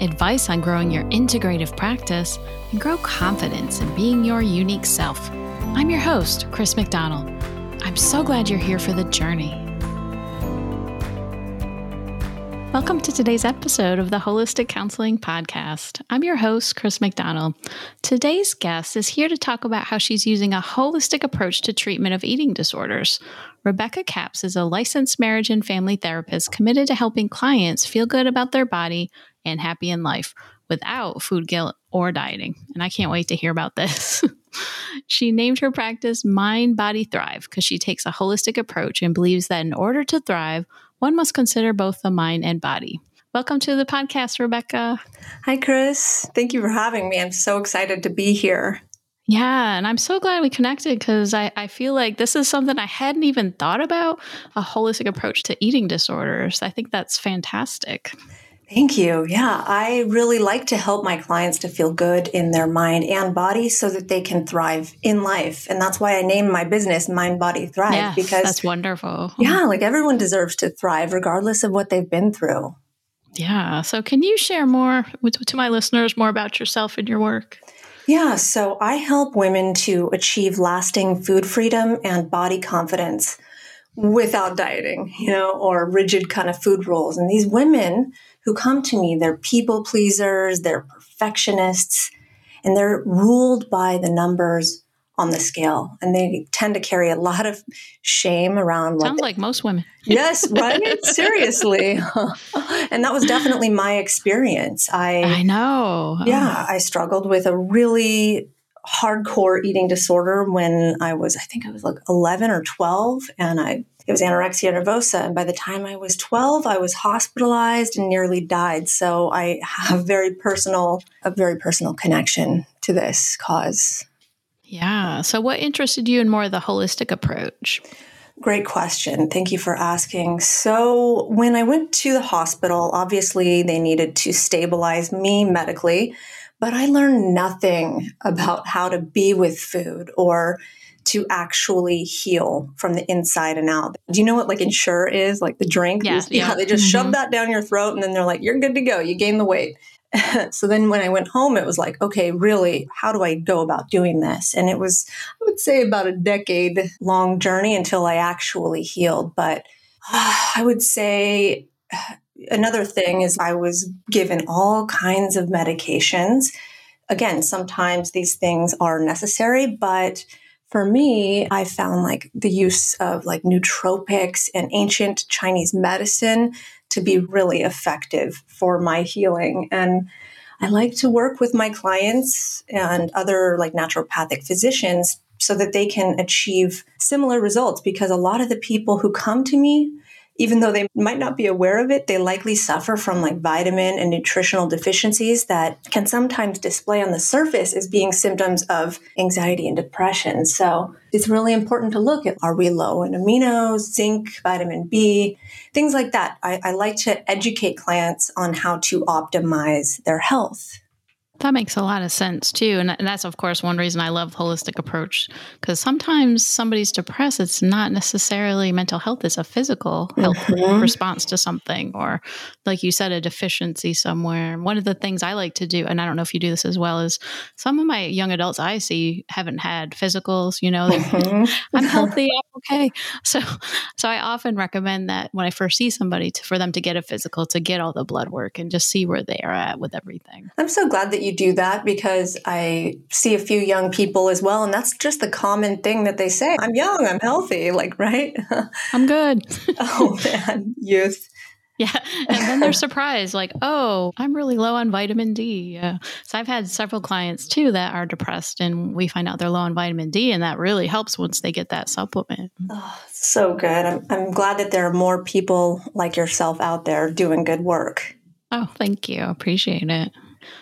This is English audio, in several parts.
advice on growing your integrative practice, and grow confidence in being your unique self. I'm your host, Chris McDonald. I'm so glad you're here for the journey. Welcome to today's episode of the Holistic Counseling Podcast. I'm your host, Chris McDonald. Today's guest is here to talk about how she's using a holistic approach to treatment of eating disorders. Rebecca Capps is a licensed marriage and family therapist committed to helping clients feel good about their body and happy in life without food guilt or dieting. And I can't wait to hear about this. she named her practice Mind Body Thrive because she takes a holistic approach and believes that in order to thrive, one must consider both the mind and body. Welcome to the podcast, Rebecca. Hi, Chris. Thank you for having me. I'm so excited to be here. Yeah, and I'm so glad we connected because I, I feel like this is something I hadn't even thought about a holistic approach to eating disorders. I think that's fantastic. Thank you. Yeah, I really like to help my clients to feel good in their mind and body so that they can thrive in life. And that's why I named my business Mind Body Thrive yes, because that's wonderful. Yeah, like everyone deserves to thrive regardless of what they've been through. Yeah. So can you share more with, to my listeners more about yourself and your work? Yeah, so I help women to achieve lasting food freedom and body confidence without dieting, you know, or rigid kind of food rules. And these women who come to me. They're people pleasers, they're perfectionists, and they're ruled by the numbers on the scale. And they tend to carry a lot of shame around. Sounds like most women. yes, right? Seriously. and that was definitely my experience. I I know. Yeah, I struggled with a really hardcore eating disorder when I was, I think I was like 11 or 12, and I it was anorexia nervosa. And by the time I was 12, I was hospitalized and nearly died. So I have very personal, a very personal connection to this cause. Yeah. So what interested you in more of the holistic approach? Great question. Thank you for asking. So, when I went to the hospital, obviously they needed to stabilize me medically, but I learned nothing about how to be with food or to actually heal from the inside and out. Do you know what like Ensure is? Like the drink? Yeah. yeah. yeah. They just mm-hmm. shove that down your throat and then they're like, you're good to go. You gain the weight. so then when I went home, it was like, okay, really, how do I go about doing this? And it was, I would say, about a decade long journey until I actually healed. But uh, I would say another thing is I was given all kinds of medications. Again, sometimes these things are necessary, but for me, I found like the use of like nootropics and ancient Chinese medicine to be really effective for my healing. And I like to work with my clients and other like naturopathic physicians so that they can achieve similar results because a lot of the people who come to me even though they might not be aware of it, they likely suffer from like vitamin and nutritional deficiencies that can sometimes display on the surface as being symptoms of anxiety and depression. So it's really important to look at are we low in aminos, zinc, vitamin B, things like that. I, I like to educate clients on how to optimize their health. That makes a lot of sense too. And that's, of course, one reason I love holistic approach because sometimes somebody's depressed. It's not necessarily mental health, it's a physical health mm-hmm. response to something, or like you said, a deficiency somewhere. One of the things I like to do, and I don't know if you do this as well, is some of my young adults I see haven't had physicals, you know, mm-hmm. I'm healthy, I'm okay. So, so I often recommend that when I first see somebody to, for them to get a physical, to get all the blood work and just see where they are at with everything. I'm so glad that you do that because I see a few young people as well. And that's just the common thing that they say I'm young, I'm healthy, like, right? I'm good. oh, man, youth. Yeah. And then they're surprised, like, oh, I'm really low on vitamin D. Yeah. So I've had several clients too that are depressed, and we find out they're low on vitamin D, and that really helps once they get that supplement. Oh, so good. I'm, I'm glad that there are more people like yourself out there doing good work. Oh, thank you. Appreciate it.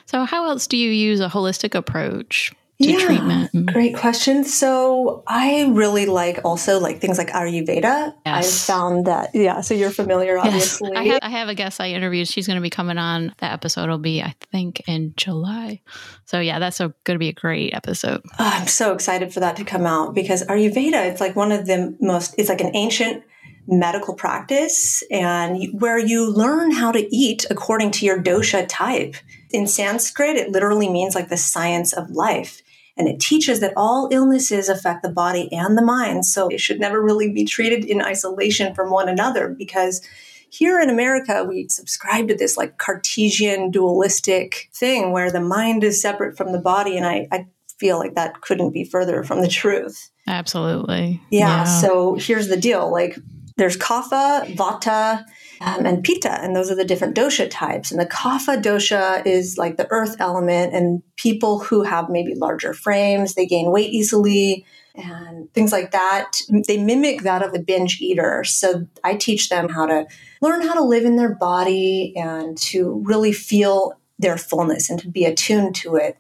So, how else do you use a holistic approach? to yeah, treatment? Mm. Great question. So I really like also like things like Ayurveda. Yes. I found that yeah. So you're familiar, obviously. Yes. I, have, I have a guest I interviewed. She's going to be coming on. That episode will be I think in July. So yeah, that's going to be a great episode. Oh, I'm so excited for that to come out because Ayurveda. It's like one of the most. It's like an ancient medical practice and where you learn how to eat according to your dosha type. In Sanskrit, it literally means like the science of life. And it teaches that all illnesses affect the body and the mind. So it should never really be treated in isolation from one another because here in America, we subscribe to this like Cartesian dualistic thing where the mind is separate from the body. And I, I feel like that couldn't be further from the truth. Absolutely. Yeah, yeah. So here's the deal like there's kapha, vata, um, and pitta, and those are the different dosha types. And the kapha dosha is like the earth element, and people who have maybe larger frames, they gain weight easily and things like that. They mimic that of the binge eater. So I teach them how to learn how to live in their body and to really feel their fullness and to be attuned to it.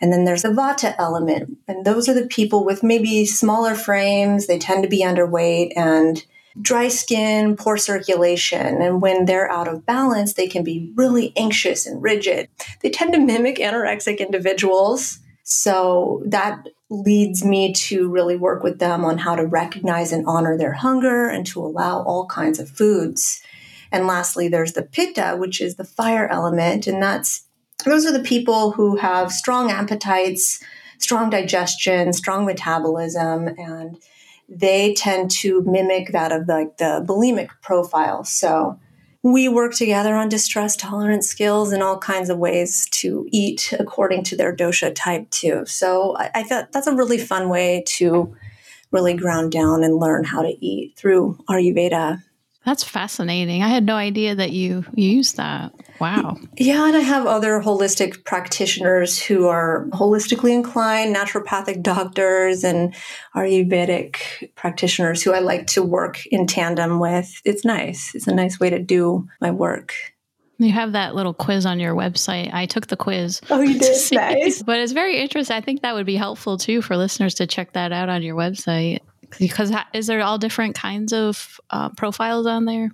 And then there's a vata element, and those are the people with maybe smaller frames. They tend to be underweight and dry skin, poor circulation, and when they're out of balance, they can be really anxious and rigid. They tend to mimic anorexic individuals. So that leads me to really work with them on how to recognize and honor their hunger and to allow all kinds of foods. And lastly, there's the pitta, which is the fire element, and that's those are the people who have strong appetites, strong digestion, strong metabolism, and they tend to mimic that of like the bulimic profile. So we work together on distress tolerance skills and all kinds of ways to eat according to their dosha type too. So I, I thought that's a really fun way to really ground down and learn how to eat through Ayurveda. That's fascinating. I had no idea that you use that. Wow. Yeah, and I have other holistic practitioners who are holistically inclined, naturopathic doctors, and Ayurvedic practitioners who I like to work in tandem with. It's nice. It's a nice way to do my work. You have that little quiz on your website. I took the quiz. Oh, you did? Nice. But it's very interesting. I think that would be helpful too for listeners to check that out on your website because is there all different kinds of uh, profiles on there?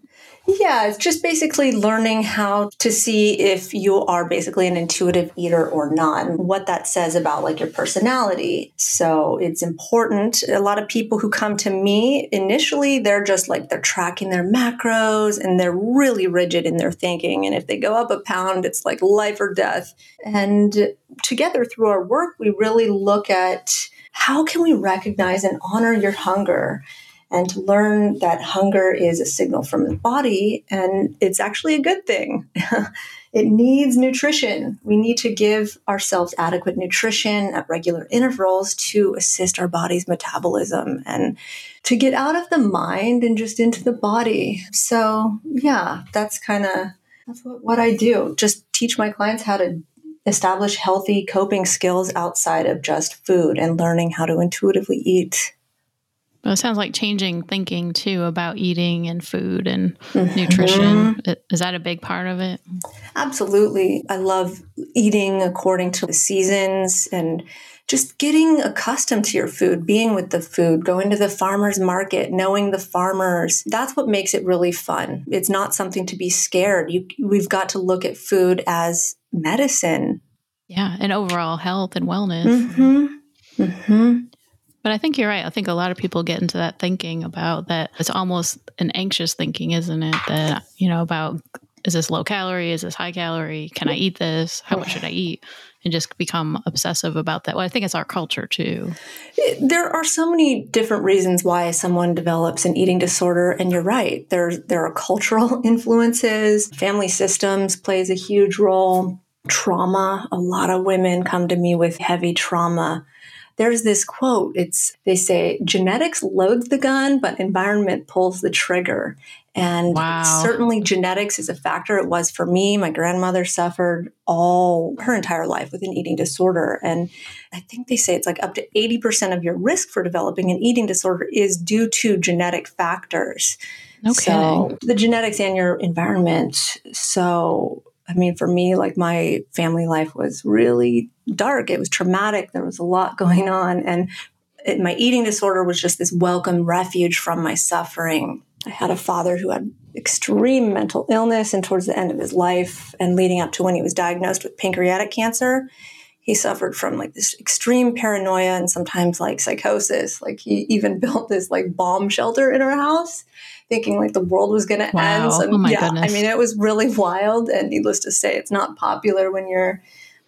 Yeah it's just basically learning how to see if you are basically an intuitive eater or not and what that says about like your personality. So it's important. A lot of people who come to me initially they're just like they're tracking their macros and they're really rigid in their thinking. And if they go up a pound it's like life or death. And together through our work we really look at how can we recognize and honor your hunger and to learn that hunger is a signal from the body and it's actually a good thing. it needs nutrition. We need to give ourselves adequate nutrition at regular intervals to assist our body's metabolism and to get out of the mind and just into the body. So, yeah, that's kind of that's what, what I do. Just teach my clients how to establish healthy coping skills outside of just food and learning how to intuitively eat. Well, it sounds like changing thinking too about eating and food and mm-hmm. nutrition. Is that a big part of it? Absolutely. I love eating according to the seasons and just getting accustomed to your food, being with the food, going to the farmer's market, knowing the farmers. That's what makes it really fun. It's not something to be scared. You, we've got to look at food as medicine. Yeah, and overall health and wellness. Mm-hmm. Mm-hmm. But I think you're right. I think a lot of people get into that thinking about that. It's almost an anxious thinking, isn't it? That, you know, about is this low calorie? Is this high calorie? Can I eat this? How much should I eat? And just become obsessive about that. Well, I think it's our culture too. There are so many different reasons why someone develops an eating disorder, and you're right. There, there are cultural influences, family systems plays a huge role trauma. A lot of women come to me with heavy trauma. There's this quote. It's they say genetics loads the gun, but environment pulls the trigger. And wow. certainly genetics is a factor. It was for me. My grandmother suffered all her entire life with an eating disorder. And I think they say it's like up to 80% of your risk for developing an eating disorder is due to genetic factors. Okay. So the genetics and your environment. So I mean, for me, like my family life was really dark. It was traumatic. There was a lot going on. And it, my eating disorder was just this welcome refuge from my suffering. I had a father who had extreme mental illness and towards the end of his life and leading up to when he was diagnosed with pancreatic cancer he suffered from like this extreme paranoia and sometimes like psychosis like he even built this like bomb shelter in our house thinking like the world was going to wow. end so oh my yeah goodness. i mean it was really wild and needless to say it's not popular when you're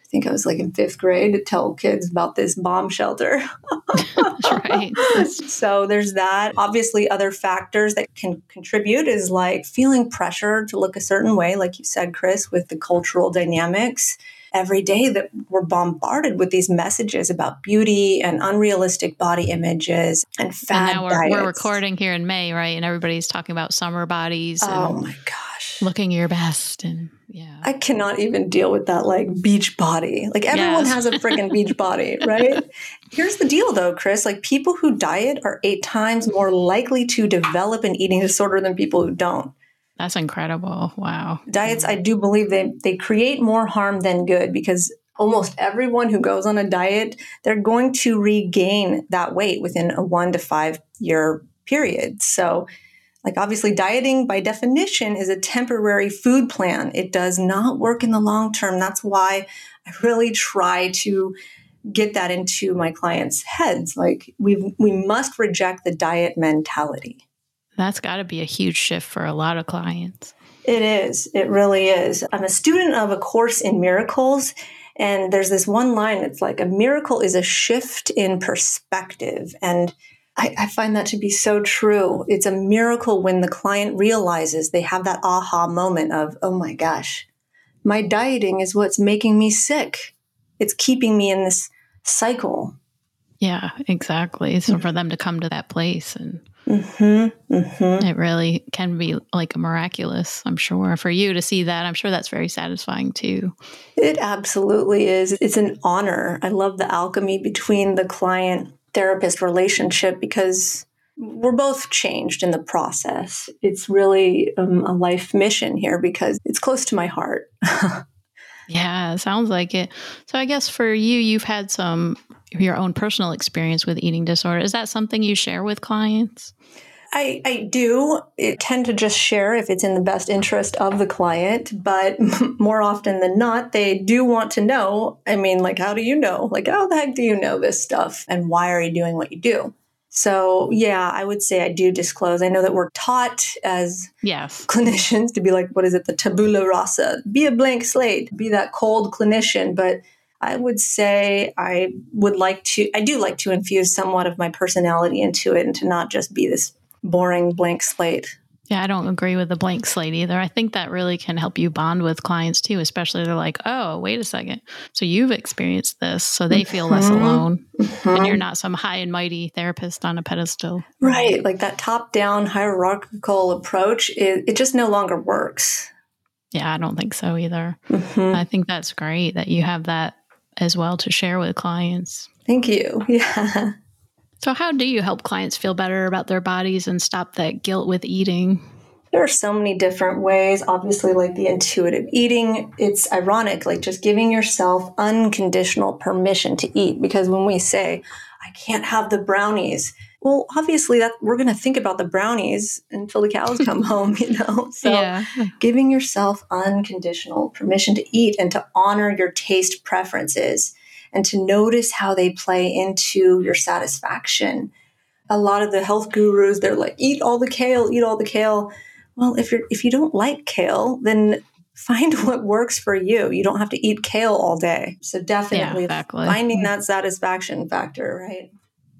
I think I was like in fifth grade to tell kids about this bomb shelter. right. So there's that. Obviously, other factors that can contribute is like feeling pressure to look a certain way, like you said, Chris, with the cultural dynamics. Every day that we're bombarded with these messages about beauty and unrealistic body images and fad and now we're, diets. we're recording here in May, right? And everybody's talking about summer bodies. Oh and my gosh. looking your best and yeah. I cannot even deal with that like beach body. Like everyone Yes. has a freaking beach body, right? Here's the deal though, Chris. Like people who diet are eight times more likely to develop an eating disorder than people who don't. That's incredible. Wow. Diets, I do believe they they create more harm than good because almost everyone who goes on a diet, they're going to regain that weight within a one to five year period. So like obviously dieting by definition is a temporary food plan. It does not work in the long term. That's why I really try to get that into my clients' heads. Like we we must reject the diet mentality. That's got to be a huge shift for a lot of clients. It is. It really is. I'm a student of a course in miracles. And there's this one line it's like, a miracle is a shift in perspective. And I, I find that to be so true. It's a miracle when the client realizes they have that aha moment of, oh my gosh, my dieting is what's making me sick. It's keeping me in this cycle. Yeah, exactly. So mm-hmm. for them to come to that place and Mm-hmm, mm-hmm. it really can be like a miraculous, I'm sure. For you to see that, I'm sure that's very satisfying too. It absolutely is. It's an honor. I love the alchemy between the client therapist relationship because we're both changed in the process. It's really um, a life mission here because it's close to my heart. Yeah, sounds like it. So I guess for you, you've had some your own personal experience with eating disorder. Is that something you share with clients? I, I do I tend to just share if it's in the best interest of the client, but more often than not, they do want to know. I mean, like, how do you know? Like, how the heck do you know this stuff? And why are you doing what you do? So, yeah, I would say I do disclose. I know that we're taught as Yes. clinicians to be like, what is it, the tabula rasa? Be a blank slate, be that cold clinician. But I would say I would like to, I do like to infuse somewhat of my personality into it and to not just be this boring blank slate. Yeah, I don't agree with the blank slate either. I think that really can help you bond with clients too, especially they're like, oh, wait a second. So you've experienced this. So they feel less Mhm. alone. And Mhm. you're not some high and mighty therapist on a pedestal. Right. Like that top down hierarchical approach, it, it just no longer works. Yeah, I don't think so either. Mhm. I think that's great that you have that as well to share with clients. Thank you. Yeah. So, how do you help clients feel better about their bodies and stop that guilt with eating? There are so many different ways. Obviously, like the intuitive eating, it's ironic, like just giving yourself unconditional permission to eat. Because when we say, I can't have the brownies, well, obviously that we're going to think about the brownies until the cows come home, you know? So yeah. giving yourself unconditional permission to eat and to honor your taste preferences and to notice how they play into your satisfaction. A lot of the health gurus, they're like, eat all the kale, eat all the kale. Well, if you're if you don't like kale, then find what works for you. You don't have to eat kale all day. So definitely exactly. finding that satisfaction factor, right?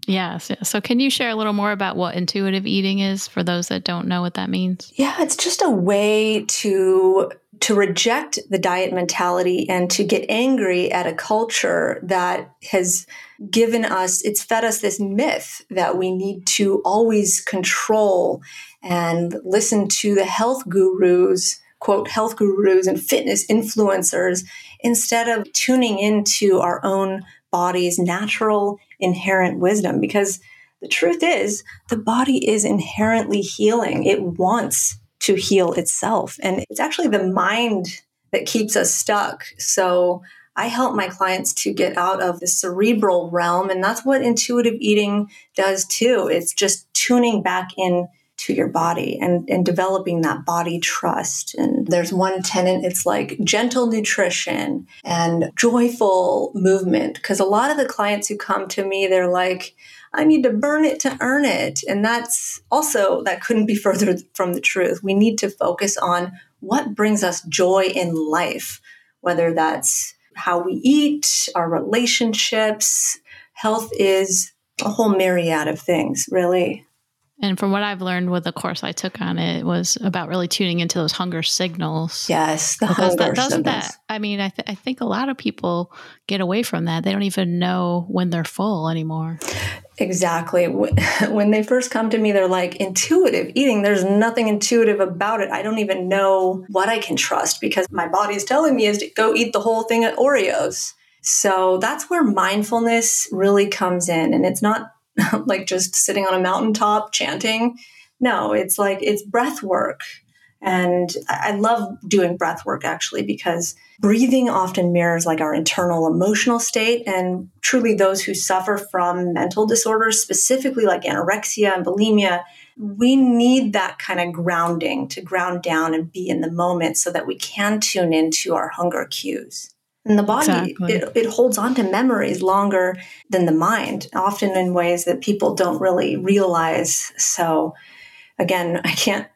Yes, yes. So, can you share a little more about what intuitive eating is for those that don't know what that means? Yeah, it's just a way to to reject the diet mentality and to get angry at a culture that has given us it's fed us this myth that we need to always control and listen to the health gurus quote health gurus and fitness influencers instead of tuning into our own body's natural inherent wisdom because the truth is the body is inherently healing it wants to heal itself and it's actually the mind that keeps us stuck. So I help my clients to get out of the cerebral realm. And that's what intuitive eating does too. It's just tuning back in to your body and, and developing that body trust. And there's one tenant, it's like gentle nutrition and joyful movement. Because a lot of the clients who come to me, they're like, I need to burn it to earn it. And that's also, that couldn't be further from the truth. We need to focus on what brings us joy in life, whether that's how we eat, our relationships. Health is a whole myriad of things, really. And from what I've learned with the course I took on it was about really tuning into those hunger signals. Yes, the because hunger that, doesn't signals. that. I mean, I, th- I think a lot of people get away from that. They don't even know when they're full anymore. Exactly. When they first come to me, they're like, intuitive eating, there's nothing intuitive about it. I don't even know what I can trust because my body's telling me is to go eat the whole thing of Oreos. So that's where mindfulness really comes in. And it's not like just sitting on a mountaintop chanting. No, it's like it's breath work. And I love doing breath work actually because breathing often mirrors like our internal emotional state. And truly, those who suffer from mental disorders, specifically like anorexia and bulimia, we need that kind of grounding to ground down and be in the moment so that we can tune into our hunger cues. And the body, exactly. it, it holds on to memories longer than the mind, often in ways that people don't really realize. So, again, I can't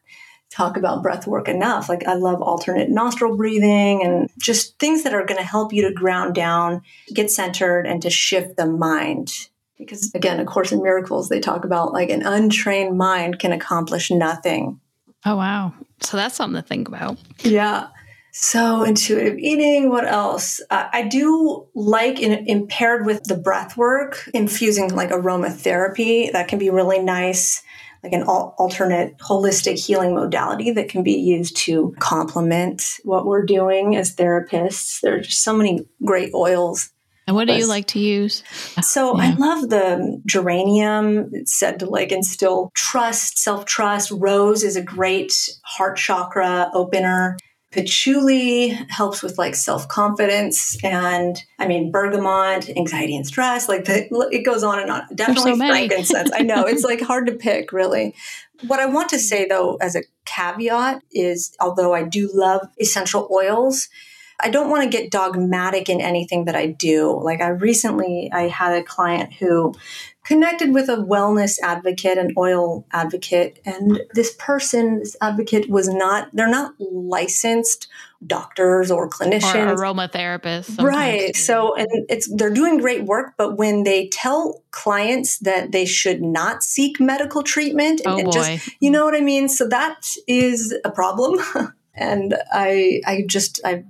talk about breath work enough. Like, I love alternate nostril breathing and just things that are going to help you to ground down, get centered, and to shift the mind. Because, again, A Course in Miracles, they talk about like an untrained mind can accomplish nothing. Oh, wow. So that's something to think about. Yeah. So intuitive eating. What else? Uh, I do like in, in paired with the breath work, infusing like aromatherapy. That can be really nice, like an al- alternate holistic healing modality that can be used to complement what we're doing as therapists. There are just so many great oils. And what do you like to use? So yeah. I love the geranium. It's said to like instill trust, self trust. Rose is a great heart chakra opener. Patchouli helps with like self confidence, and I mean bergamot, anxiety and stress. Like the, it goes on and on. Definitely so frankincense. I know it's like hard to pick, really. What I want to say though, as a caveat, is although I do love essential oils, I don't want to get dogmatic in anything that I do. Like I recently, I had a client who connected with a wellness advocate, an oil advocate, and this person, this advocate was not, they're not licensed doctors or clinicians. Or aromatherapists. Right. So, and it's, they're doing great work, but when they tell clients that they should not seek medical treatment, and, oh and just, you know what I mean? So that is a problem. and I, I just, I,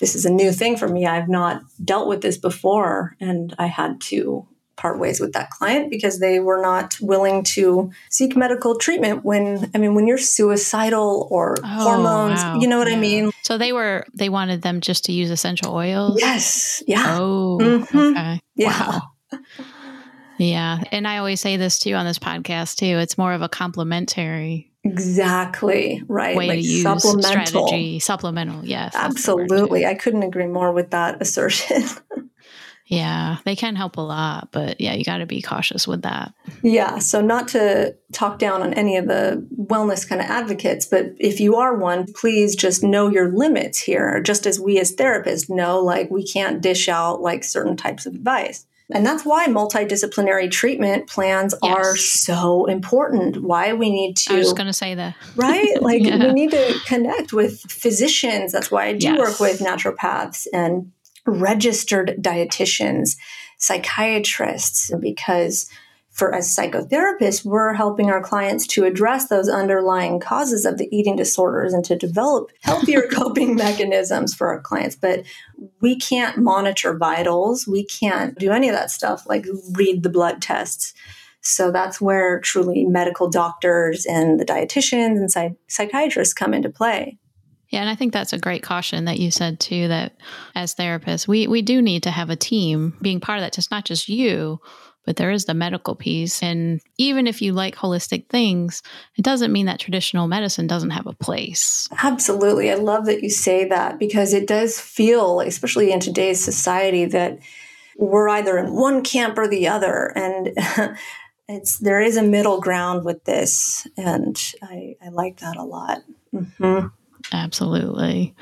this is a new thing for me. I've not dealt with this before, and I had to part ways with that client because they were not willing to seek medical treatment when I mean when you're suicidal or oh, hormones, wow. you know what yeah. I mean? So they were they wanted them just to use essential oils? Yes. Yeah. Oh. Mm-hmm. Okay. Yeah. Wow. Yeah. And I always say this too on this podcast too. It's more of a complementary Exactly right. Way like to use supplemental. strategy, supplemental. Yes, absolutely. I couldn't agree more with that assertion. Yeah, they can help a lot, but yeah, you got to be cautious with that. Yeah, so not to talk down on any of the wellness kind of advocates, but if you are one, please just know your limits here, just as we as therapists know, like we can't dish out like certain types of advice. And that's why multidisciplinary treatment plans yes. are so important. Why we need to. I was going to say that. Right? Like yeah. we need to connect with physicians. That's why I do yes. work with naturopaths and registered dietitians, psychiatrists, because for as psychotherapists, we're helping our clients to address those underlying causes of the eating disorders and to develop healthier coping mechanisms for our clients. But we can't monitor vitals. We can't do any of that stuff, like read the blood tests. So that's where truly medical doctors and the dietitians and psych- psychiatrists come into play. Yeah, and I think that's a great caution that you said too. That as therapists, we we do need to have a team being part of that. Just not just you, but there is the medical piece. And even if you like holistic things, it doesn't mean that traditional medicine doesn't have a place. Absolutely. I love that you say that because it does feel, especially in today's society, that we're either in one camp or the other. And it's there is a middle ground with this. And I, I like that a lot. Mm-hmm. Absolutely.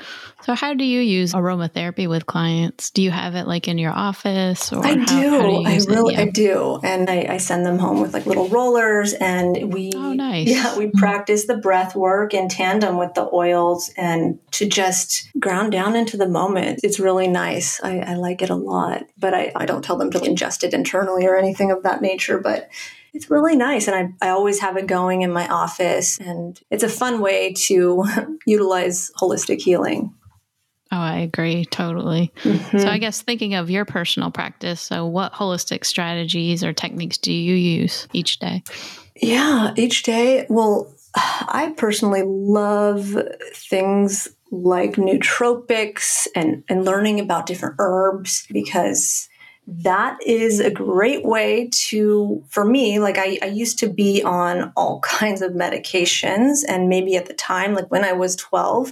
So, how do you use aromatherapy with clients? Do you have it like in your office? Or I do. How, do I really, yeah. I do, and I, I, send them home with like little rollers, and we, oh, nice. yeah, we mm-hmm. practice the breath work in tandem with the oils, and to just ground down into the moment. It's really nice. I, I like it a lot, but I, I don't tell them to ingest it internally or anything of that nature. But it's really nice. And I, I always have it going in my office. And it's a fun way to utilize holistic healing. Oh, I agree totally. Mm-hmm. So, I guess thinking of your personal practice, so what holistic strategies or techniques do you use each day? Yeah, each day. Well, I personally love things like nootropics and, and learning about different herbs because that is a great way to for me like I, I, used to be on all kinds of medications and maybe at the time like when i was 12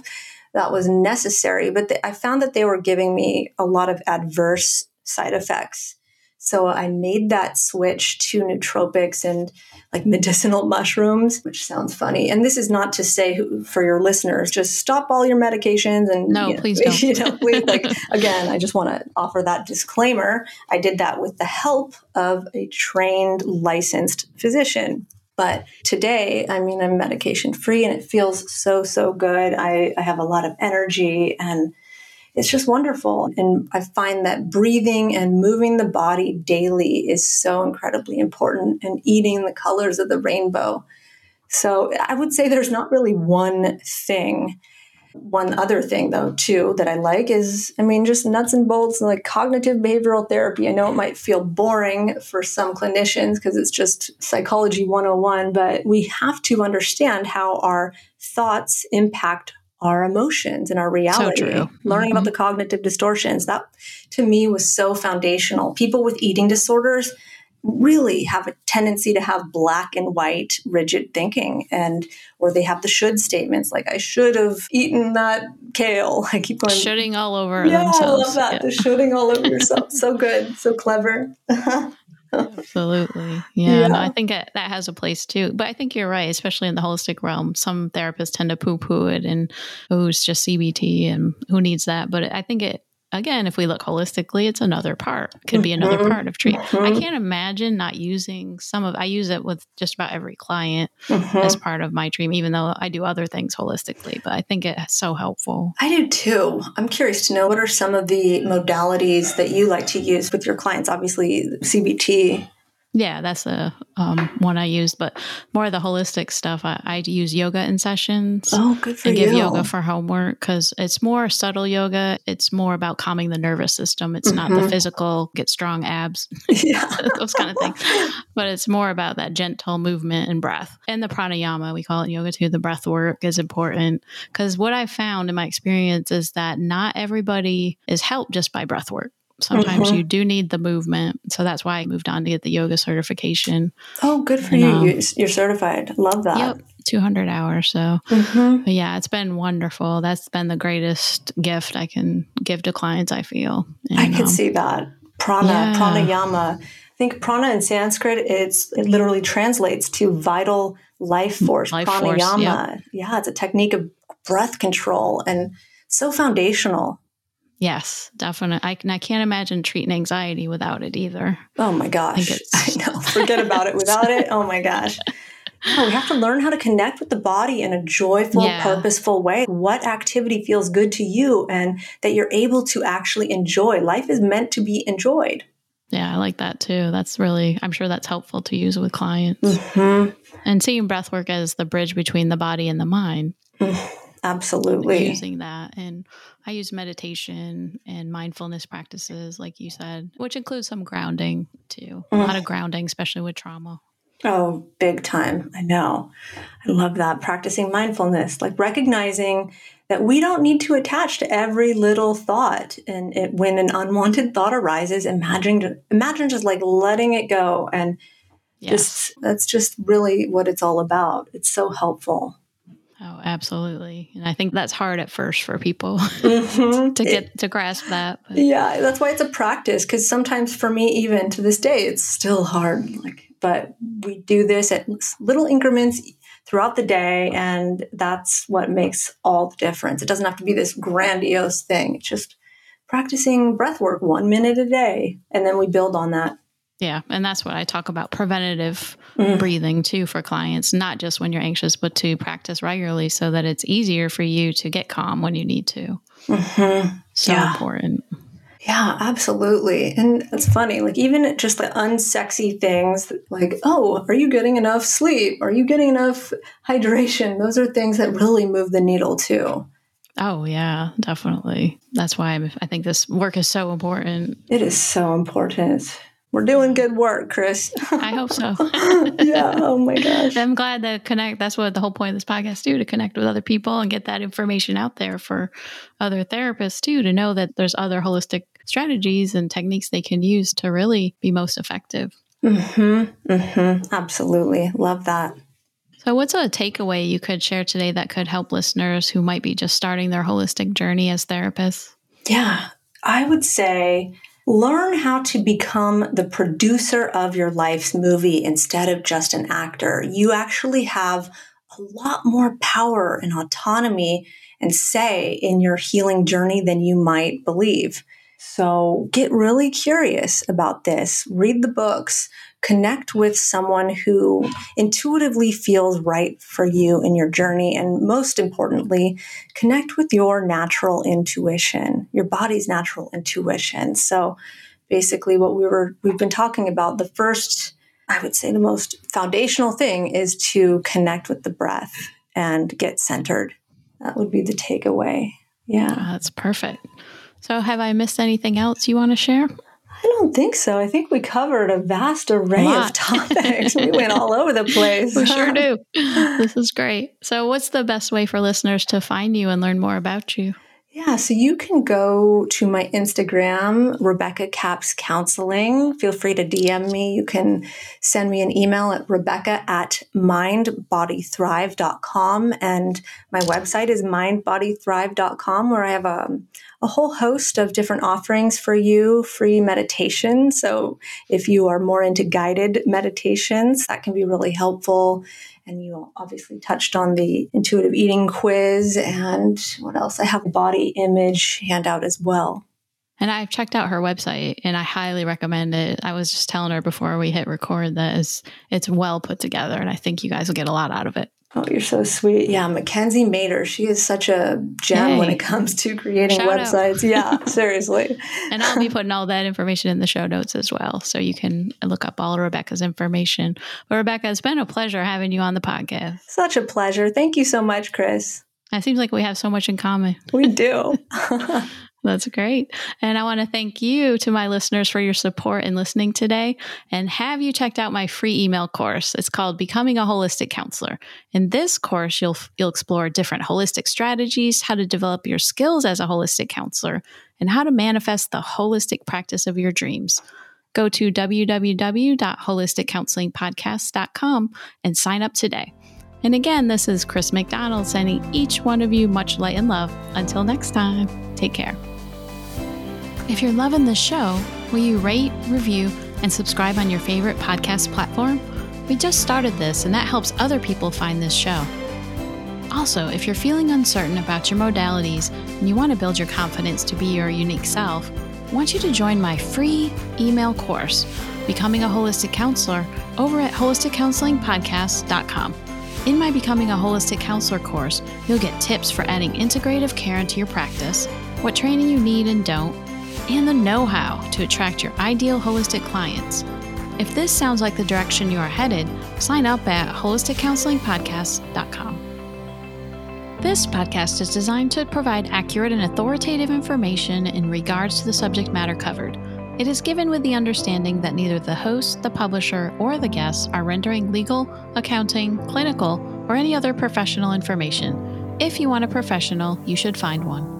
that was necessary but the, i found that they were giving me a lot of adverse side effects. So I made that switch to nootropics and like medicinal mushrooms, which sounds funny. And this is not to say for your listeners, just stop all your medications and no, you know, please don't. You know, please, like again, I just want to offer that disclaimer. I did that with the help of a trained, licensed physician. But today, I mean, I'm medication free and it feels so, so good. I, I have a lot of energy and it's just wonderful. And I find that breathing and moving the body daily is so incredibly important and eating the colors of the rainbow. So I would say there's not really one thing. One other thing, though, too, that I like is, I mean, just nuts and bolts and like cognitive behavioral therapy. I know it might feel boring for some clinicians because it's just psychology 101, but we have to understand how our thoughts impact our emotions and our reality. So Learning mm-hmm. about the cognitive distortions, that to me was so foundational. People with eating disorders really have a tendency to have black and white rigid thinking and or they have the should statements like i should have eaten that kale i keep going shooting all over yeah, themselves i love that yeah. the shooting all over yourself so good so clever Absolutely. Yeah. yeah. No, I think it, that has a place too. But I think you're right, especially in the holistic realm. Some therapists tend to poo poo it and, oh, it's just CBT and who needs that? But I think it again, if we look holistically, it's another part. Could be another mm-hmm. part of treatment. Mm-hmm. I can't imagine not using some of. I use it with just about every client mm-hmm. as part of my dream, even though I do other things holistically. But I think it's so helpful. I do too. I'm curious to know what are some of the modalities that you like to use with your clients. Obviously, CBT yeah, that's a um, one I use, but more of the holistic stuff. I, I use yoga in sessions. Oh, good for and you. give yoga for homework because it's more subtle yoga. It's more about calming the nervous system. It's mm-hmm. not the mm-hmm. physical get strong abs, yeah. those kind of things. But it's more about that gentle movement and breath. And the pranayama, we call it yoga too. The breath work is important because what I found in my experience is that not everybody is helped just by breath work. Sometimes mm-hmm. you do need the movement. So that's why I moved on to get the yoga certification. Oh, good for and, you. Um, You're certified. Love that. Yep. 200 hours. So, mm-hmm. yeah, it's been wonderful. That's been the greatest gift I can give to clients, I feel. And, I can um, see that. Prana, yeah. pranayama. I think prana in Sanskrit, it's it literally translates to vital life force. Life pranayama. Force, yep. Yeah, it's a technique of breath control and so foundational Yes, definitely. I, I can't imagine treating anxiety without it either. Oh my gosh. I, I know. Forget about it without it. Oh my gosh. No, we have to learn how to connect with the body in a joyful, yeah. purposeful way. What activity feels good to you and that you're able to actually enjoy? Life is meant to be enjoyed. Yeah, I like that too. That's really, I'm sure that's helpful to use with clients. Mm-hmm. And seeing breath work as the bridge between the body and the mind. Mm, absolutely. Using that. And I use meditation and mindfulness practices, like you said, which includes some grounding too. Mm. A lot of grounding, especially with trauma. Oh, big time. I know. I love that. Practicing mindfulness, like recognizing that we don't need to attach to every little thought. And it, when an unwanted thought arises, imagine, imagine just like letting it go. And yes. just, that's just really what it's all about. It's so helpful. Oh, absolutely. And I think that's hard at first for people mm-hmm. to get it, to grasp that. But. Yeah, that's why it's a practice because sometimes for me even to this day it's still hard like but we do this at little increments throughout the day and that's what makes all the difference. It doesn't have to be this grandiose thing. It's just practicing breath work 1 minute a day and then we build on that. Yeah. And that's what I talk about preventative mm. breathing too for clients, not just when you're anxious, but to practice regularly so that it's easier for you to get calm when you need to. Mm-hmm. So yeah. important. Yeah, absolutely. And it's funny, like even just the unsexy things, like, oh, are you getting enough sleep? Are you getting enough hydration? Those are things that really move the needle too. Oh, yeah, definitely. That's why i think this work is so important. It is so important. We're doing good work, Chris. I hope so. yeah. Oh my gosh. I'm glad to connect. That's what the whole point of this podcast do to connect with other people and get that information out there for other therapists too to know that there's other holistic strategies and techniques they can use to really be most effective. Mm-hmm. Mm-hmm. Absolutely. Love that. So, what's a takeaway you could share today that could help listeners who might be just starting their holistic journey as therapists? Yeah, I would say learn how to become the producer of your life's movie instead of just an actor. You actually have a lot more power and autonomy and say in your healing journey than you might believe. So get really curious about this. Read the books, connect with someone who intuitively feels right for you in your journey. And most importantly, connect with your natural intuition, your body's natural intuition. So basically what we were, we've been talking about, the first, I would say the most foundational thing is to connect with the breath and get centered. That would be the takeaway. Yeah. Oh, that's perfect. So, have I missed anything else you want to share? I don't think so. I think we covered a vast array a of topics. we went all over the place. We sure do. This is great. So, what's the best way for listeners to find you and learn more about you? Yeah, so you can go to my Instagram, Rebecca Capps Counseling. Feel free to DM me. You can send me an email at rebecca at mindbodythrive.com. And my website is mindbodythrive.com, where I have a, a whole host of different offerings for you, free meditation. So if you are more into guided meditations, that can be really helpful. And you obviously touched on the intuitive eating quiz and what else? I have a body image handout as well. And I've checked out her website and I highly recommend it. I was just telling her before we hit record that it's, well put together and I think you guys will get a lot out of it. Oh, you're so sweet. Yeah, Mackenzie Mader. She is such a gem when it comes to creating Shout websites. yeah, seriously. And I'll be putting all that information in the show notes as well. So you can look up all Rebecca's information. But Rebecca, it's been a pleasure having you on the podcast. Such a pleasure. Thank you so much, Chris. It seems like we have so much in common. We do. That's great. And I want to thank you to my listeners for your support in listening today. And have you checked out my free email course? It's called Becoming a Holistic Counselor. In this course, you'll you'll explore different holistic strategies, how to develop your skills as a holistic counselor, and how to manifest the holistic practice of your dreams. Go to www.holisticcounselingpodcast.com and sign up today. And again, this is Chris McDonald sending each one of you much light and love. Until next time, take care. If you're loving this show, will you rate, review, and subscribe on your favorite podcast platform? We just started this, and that helps other people find this show. Also, if you're feeling uncertain about your modalities and you want to build your confidence to be your unique self, I want you to join my free email course, Becoming a Holistic Counselor, over at holisticcounselingpodcast.com. In my Becoming a Holistic Counselor course, you'll get tips for adding integrative care into your practice, what training you need and don't, and the know how to attract your ideal holistic clients. If this sounds like the direction you are headed, sign up at holisticcounselingpodcast.com. This podcast is designed to provide accurate and authoritative information in regards to the subject matter covered. It is given with the understanding that neither the host, the publisher, or the guests are rendering legal, accounting, clinical, or any other professional information. If you want a professional, you should find one.